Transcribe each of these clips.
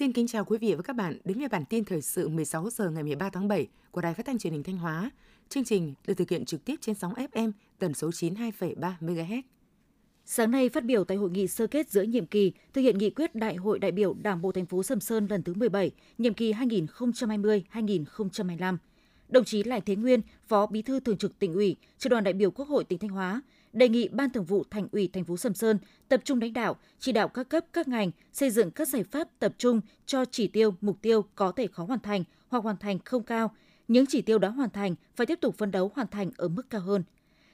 Xin kính chào quý vị và các bạn đến với bản tin thời sự 16 giờ ngày 13 tháng 7 của Đài Phát thanh Truyền hình Thanh Hóa. Chương trình được thực hiện trực tiếp trên sóng FM tần số 92,3 MHz. Sáng nay phát biểu tại hội nghị sơ kết giữa nhiệm kỳ thực hiện nghị quyết Đại hội đại biểu Đảng bộ thành phố Sầm Sơn lần thứ 17, nhiệm kỳ 2020-2025, đồng chí Lại Thế Nguyên, Phó Bí thư Thường trực Tỉnh ủy, Trưởng đoàn đại biểu Quốc hội tỉnh Thanh Hóa đề nghị Ban Thường vụ Thành ủy thành phố Sầm Sơn tập trung lãnh đạo, chỉ đạo các cấp các ngành xây dựng các giải pháp tập trung cho chỉ tiêu, mục tiêu có thể khó hoàn thành hoặc hoàn thành không cao. Những chỉ tiêu đã hoàn thành phải tiếp tục phấn đấu hoàn thành ở mức cao hơn.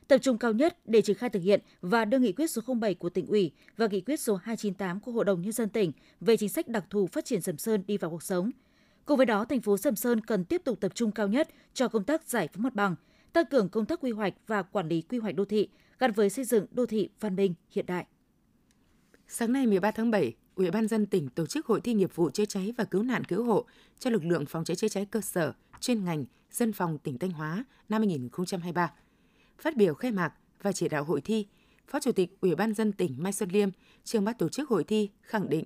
Tập trung cao nhất để triển khai thực hiện và đưa nghị quyết số 07 của tỉnh ủy và nghị quyết số 298 của Hội đồng Nhân dân tỉnh về chính sách đặc thù phát triển Sầm Sơn đi vào cuộc sống. Cùng với đó, thành phố Sầm Sơn cần tiếp tục tập trung cao nhất cho công tác giải phóng mặt bằng, tăng cường công tác quy hoạch và quản lý quy hoạch đô thị, gắn với xây dựng đô thị văn minh hiện đại. Sáng nay 13 tháng 7, Ủy ban dân tỉnh tổ chức hội thi nghiệp vụ chữa cháy và cứu nạn cứu hộ cho lực lượng phòng cháy chữa cháy cơ sở, chuyên ngành, dân phòng tỉnh Thanh Hóa năm 2023. Phát biểu khai mạc và chỉ đạo hội thi, Phó Chủ tịch Ủy ban dân tỉnh Mai Xuân Liêm, trường ban tổ chức hội thi khẳng định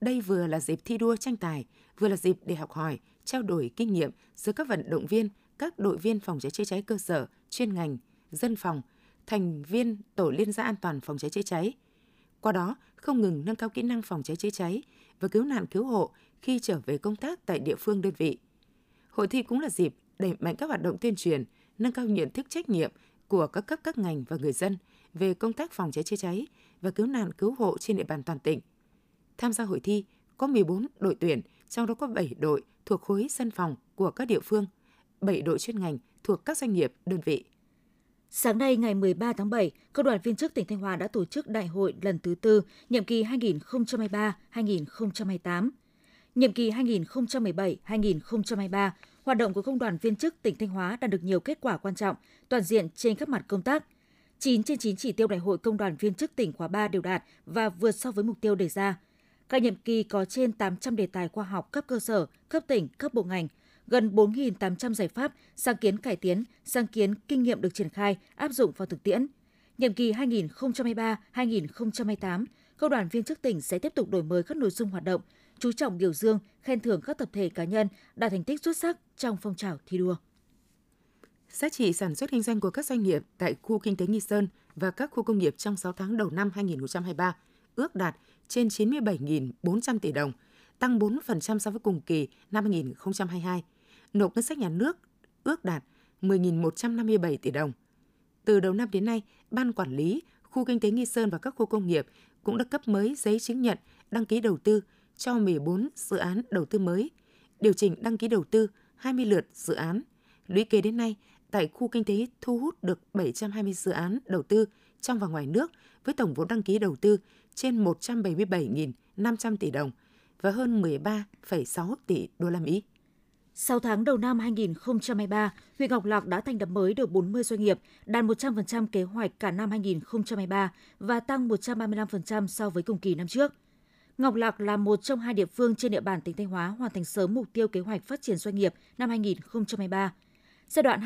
đây vừa là dịp thi đua tranh tài, vừa là dịp để học hỏi, trao đổi kinh nghiệm giữa các vận động viên, các đội viên phòng cháy chữa cháy cơ sở, chuyên ngành, dân phòng, thành viên tổ liên gia an toàn phòng cháy chữa cháy. Qua đó, không ngừng nâng cao kỹ năng phòng cháy chữa cháy và cứu nạn cứu hộ khi trở về công tác tại địa phương đơn vị. Hội thi cũng là dịp đẩy mạnh các hoạt động tuyên truyền, nâng cao nhận thức trách nhiệm của các cấp các ngành và người dân về công tác phòng cháy chữa cháy và cứu nạn cứu hộ trên địa bàn toàn tỉnh. Tham gia hội thi có 14 đội tuyển, trong đó có 7 đội thuộc khối dân phòng của các địa phương, 7 đội chuyên ngành thuộc các doanh nghiệp, đơn vị. Sáng nay ngày 13 tháng 7, Công đoàn viên chức tỉnh Thanh Hóa đã tổ chức đại hội lần thứ tư, nhiệm kỳ 2023-2028. Nhiệm kỳ 2017-2023, hoạt động của Công đoàn viên chức tỉnh Thanh Hóa đã được nhiều kết quả quan trọng, toàn diện trên các mặt công tác. 9 trên 9 chỉ tiêu đại hội Công đoàn viên chức tỉnh khóa 3 đều đạt và vượt so với mục tiêu đề ra. Các nhiệm kỳ có trên 800 đề tài khoa học cấp cơ sở, cấp tỉnh, cấp bộ ngành, gần 4.800 giải pháp, sáng kiến cải tiến, sáng kiến kinh nghiệm được triển khai, áp dụng vào thực tiễn. Nhiệm kỳ 2023-2028, Công đoàn viên chức tỉnh sẽ tiếp tục đổi mới các nội dung hoạt động, chú trọng biểu dương, khen thưởng các tập thể cá nhân đạt thành tích xuất sắc trong phong trào thi đua. Giá trị sản xuất kinh doanh của các doanh nghiệp tại khu kinh tế Nghi Sơn và các khu công nghiệp trong 6 tháng đầu năm 2023 ước đạt trên 97.400 tỷ đồng, tăng 4% so với cùng kỳ năm 2022 nộp ngân sách nhà nước ước đạt 10.157 tỷ đồng. Từ đầu năm đến nay, Ban Quản lý Khu Kinh tế Nghi Sơn và các khu công nghiệp cũng đã cấp mới giấy chứng nhận đăng ký đầu tư cho 14 dự án đầu tư mới, điều chỉnh đăng ký đầu tư 20 lượt dự án. Lũy kế đến nay, tại khu kinh tế thu hút được 720 dự án đầu tư trong và ngoài nước với tổng vốn đăng ký đầu tư trên 177.500 tỷ đồng và hơn 13,6 tỷ đô la Mỹ. 6 tháng đầu năm 2023, huyện Ngọc Lặc đã thành lập mới được 40 doanh nghiệp, đạt 100% kế hoạch cả năm 2023 và tăng 135% so với cùng kỳ năm trước. Ngọc Lặc là một trong hai địa phương trên địa bàn tỉnh Thanh Hóa hoàn thành sớm mục tiêu kế hoạch phát triển doanh nghiệp năm 2023. Giai đoạn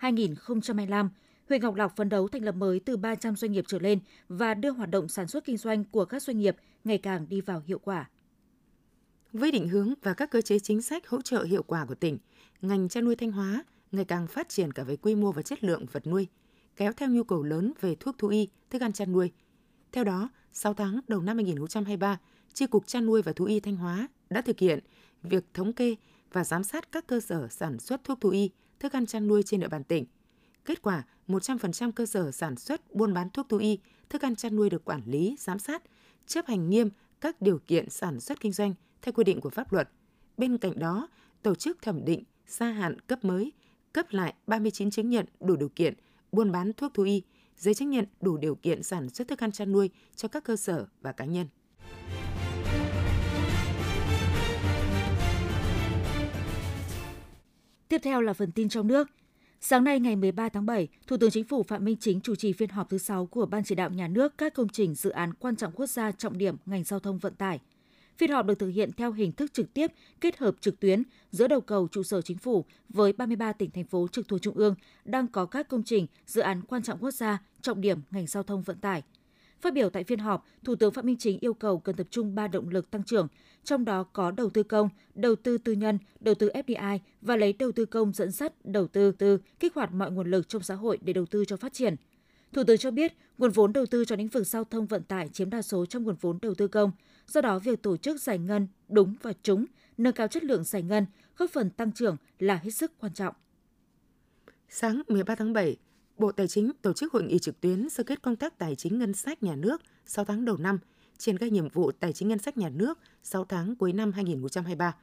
2021-2025, huyện Ngọc Lặc phấn đấu thành lập mới từ 300 doanh nghiệp trở lên và đưa hoạt động sản xuất kinh doanh của các doanh nghiệp ngày càng đi vào hiệu quả. Với định hướng và các cơ chế chính sách hỗ trợ hiệu quả của tỉnh, ngành chăn nuôi Thanh Hóa ngày càng phát triển cả về quy mô và chất lượng vật nuôi, kéo theo nhu cầu lớn về thuốc thú y, thức ăn chăn nuôi. Theo đó, 6 tháng đầu năm 2023, Chi cục chăn nuôi và thú y Thanh Hóa đã thực hiện việc thống kê và giám sát các cơ sở sản xuất thuốc thú y, thức ăn chăn nuôi trên địa bàn tỉnh. Kết quả, 100% cơ sở sản xuất buôn bán thuốc thú y, thức ăn chăn nuôi được quản lý, giám sát, chấp hành nghiêm các điều kiện sản xuất kinh doanh theo quy định của pháp luật. Bên cạnh đó, tổ chức thẩm định, gia hạn cấp mới, cấp lại 39 chứng nhận đủ điều kiện buôn bán thuốc thú y, giấy chứng nhận đủ điều kiện sản xuất thức ăn chăn nuôi cho các cơ sở và cá nhân. Tiếp theo là phần tin trong nước. Sáng nay ngày 13 tháng 7, Thủ tướng Chính phủ Phạm Minh Chính chủ trì phiên họp thứ 6 của Ban chỉ đạo nhà nước các công trình dự án quan trọng quốc gia trọng điểm ngành giao thông vận tải – Phiên họp được thực hiện theo hình thức trực tiếp, kết hợp trực tuyến giữa đầu cầu trụ sở chính phủ với 33 tỉnh thành phố trực thuộc trung ương đang có các công trình, dự án quan trọng quốc gia, trọng điểm ngành giao thông vận tải. Phát biểu tại phiên họp, Thủ tướng Phạm Minh Chính yêu cầu cần tập trung ba động lực tăng trưởng, trong đó có đầu tư công, đầu tư tư nhân, đầu tư FDI và lấy đầu tư công dẫn dắt đầu tư tư, kích hoạt mọi nguồn lực trong xã hội để đầu tư cho phát triển. Thủ tướng cho biết, nguồn vốn đầu tư cho lĩnh vực giao thông vận tải chiếm đa số trong nguồn vốn đầu tư công. Do đó, việc tổ chức giải ngân đúng và trúng, nâng cao chất lượng giải ngân, góp phần tăng trưởng là hết sức quan trọng. Sáng 13 tháng 7, Bộ Tài chính tổ chức hội nghị trực tuyến sơ kết công tác tài chính ngân sách nhà nước 6 tháng đầu năm, triển khai nhiệm vụ tài chính ngân sách nhà nước 6 tháng cuối năm 2023.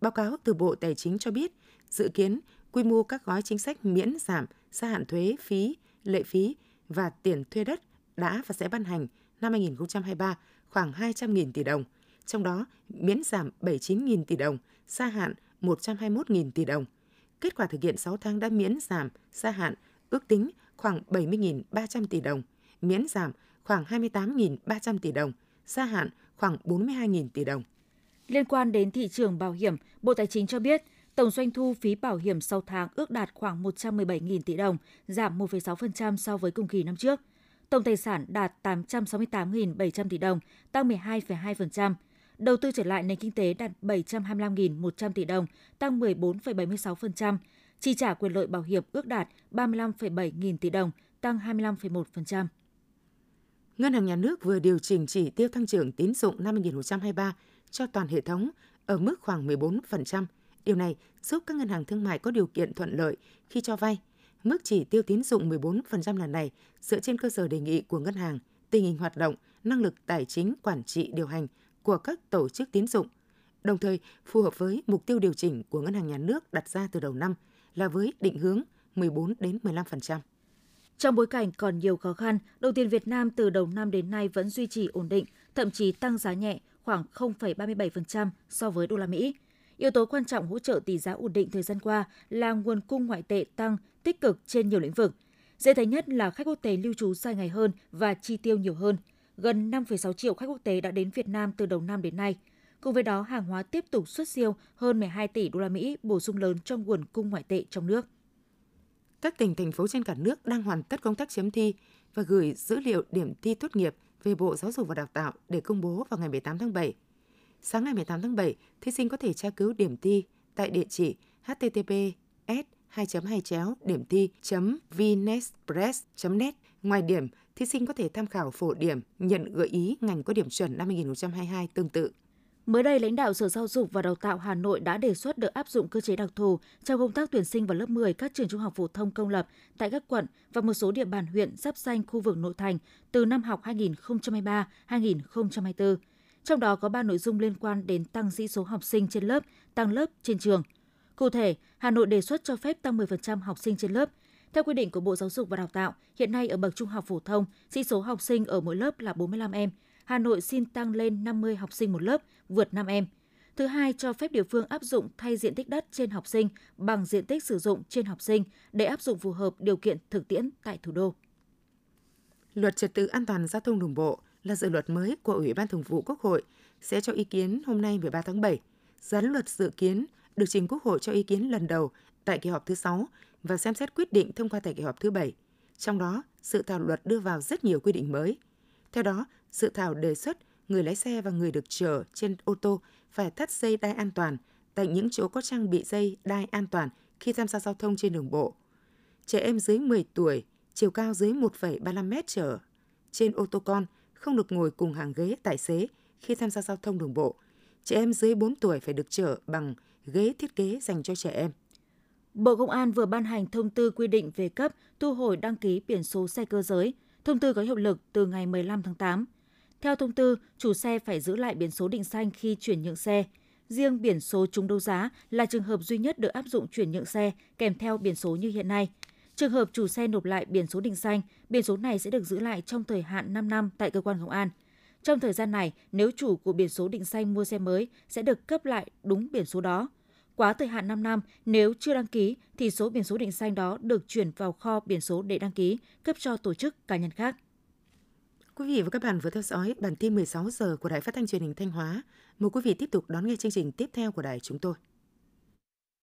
Báo cáo từ Bộ Tài chính cho biết, dự kiến quy mô các gói chính sách miễn giảm, gia hạn thuế, phí, lệ phí và tiền thuê đất đã và sẽ ban hành năm 2023 khoảng 200.000 tỷ đồng, trong đó miễn giảm 79.000 tỷ đồng, gia hạn 121.000 tỷ đồng. Kết quả thực hiện 6 tháng đã miễn giảm, gia hạn ước tính khoảng 70.300 tỷ đồng, miễn giảm khoảng 28.300 tỷ đồng, gia hạn khoảng 42.000 tỷ đồng. Liên quan đến thị trường bảo hiểm, Bộ Tài chính cho biết tổng doanh thu phí bảo hiểm 6 tháng ước đạt khoảng 117.000 tỷ đồng, giảm 1,6% so với cùng kỳ năm trước. Tổng tài sản đạt 868.700 tỷ đồng, tăng 12,2%. Đầu tư trở lại nền kinh tế đạt 725.100 tỷ đồng, tăng 14,76%. Chi trả quyền lợi bảo hiểm ước đạt 35,7 nghìn tỷ đồng, tăng 25,1%. Ngân hàng Nhà nước vừa điều chỉnh chỉ tiêu tăng trưởng tín dụng năm 2023 cho toàn hệ thống ở mức khoảng 14%. Điều này giúp các ngân hàng thương mại có điều kiện thuận lợi khi cho vay. Mức chỉ tiêu tín dụng 14% lần này dựa trên cơ sở đề nghị của ngân hàng, tình hình hoạt động, năng lực tài chính, quản trị, điều hành của các tổ chức tín dụng, đồng thời phù hợp với mục tiêu điều chỉnh của Ngân hàng Nhà nước đặt ra từ đầu năm là với định hướng 14 đến 15%. Trong bối cảnh còn nhiều khó khăn, đồng tiền Việt Nam từ đầu năm đến nay vẫn duy trì ổn định, thậm chí tăng giá nhẹ khoảng 0,37% so với đô la Mỹ. Yếu tố quan trọng hỗ trợ tỷ giá ổn định thời gian qua là nguồn cung ngoại tệ tăng tích cực trên nhiều lĩnh vực. Dễ thấy nhất là khách quốc tế lưu trú dài ngày hơn và chi tiêu nhiều hơn. Gần 5,6 triệu khách quốc tế đã đến Việt Nam từ đầu năm đến nay. Cùng với đó, hàng hóa tiếp tục xuất siêu hơn 12 tỷ đô la Mỹ, bổ sung lớn trong nguồn cung ngoại tệ trong nước. Các tỉnh thành phố trên cả nước đang hoàn tất công tác chấm thi và gửi dữ liệu điểm thi tốt nghiệp về Bộ Giáo dục và Đào tạo để công bố vào ngày 18 tháng 7. Sáng ngày 18 tháng 7, thí sinh có thể tra cứu điểm thi tại địa chỉ https 2 2 chéo điểm thi vnexpress net Ngoài điểm, thí sinh có thể tham khảo phổ điểm, nhận gợi ý ngành có điểm chuẩn năm 2022 tương tự. Mới đây, lãnh đạo Sở Giáo dục và Đào tạo Hà Nội đã đề xuất được áp dụng cơ chế đặc thù trong công tác tuyển sinh vào lớp 10 các trường trung học phổ thông công lập tại các quận và một số địa bàn huyện giáp danh khu vực nội thành từ năm học 2023-2024. Trong đó có 3 nội dung liên quan đến tăng sĩ số học sinh trên lớp, tăng lớp trên trường. Cụ thể, Hà Nội đề xuất cho phép tăng 10% học sinh trên lớp. Theo quy định của Bộ Giáo dục và Đào tạo, hiện nay ở bậc trung học phổ thông, sĩ số học sinh ở mỗi lớp là 45 em, Hà Nội xin tăng lên 50 học sinh một lớp, vượt 5 em. Thứ hai, cho phép địa phương áp dụng thay diện tích đất trên học sinh bằng diện tích sử dụng trên học sinh để áp dụng phù hợp điều kiện thực tiễn tại thủ đô. Luật trật tự an toàn giao thông đường bộ là dự luật mới của Ủy ban Thường vụ Quốc hội sẽ cho ý kiến hôm nay 13 tháng 7. Dự luật dự kiến được trình Quốc hội cho ý kiến lần đầu tại kỳ họp thứ 6 và xem xét quyết định thông qua tại kỳ họp thứ 7. Trong đó, sự thảo luật đưa vào rất nhiều quy định mới. Theo đó, dự thảo đề xuất người lái xe và người được chở trên ô tô phải thắt dây đai an toàn tại những chỗ có trang bị dây đai an toàn khi tham gia giao thông trên đường bộ. Trẻ em dưới 10 tuổi, chiều cao dưới 1,35 mét trở trên ô tô con không được ngồi cùng hàng ghế tài xế khi tham gia giao thông đường bộ. Trẻ em dưới 4 tuổi phải được chở bằng ghế thiết kế dành cho trẻ em. Bộ Công an vừa ban hành thông tư quy định về cấp thu hồi đăng ký biển số xe cơ giới. Thông tư có hiệu lực từ ngày 15 tháng 8. Theo thông tư, chủ xe phải giữ lại biển số định danh khi chuyển nhượng xe. Riêng biển số trúng đấu giá là trường hợp duy nhất được áp dụng chuyển nhượng xe kèm theo biển số như hiện nay. Trường hợp chủ xe nộp lại biển số định danh, biển số này sẽ được giữ lại trong thời hạn 5 năm tại cơ quan công an. Trong thời gian này, nếu chủ của biển số định danh mua xe mới sẽ được cấp lại đúng biển số đó. Quá thời hạn 5 năm, nếu chưa đăng ký thì số biển số định danh đó được chuyển vào kho biển số để đăng ký, cấp cho tổ chức cá nhân khác. Quý vị và các bạn vừa theo dõi bản tin 16 giờ của Đài Phát thanh Truyền hình Thanh Hóa. Mời quý vị tiếp tục đón nghe chương trình tiếp theo của đài chúng tôi.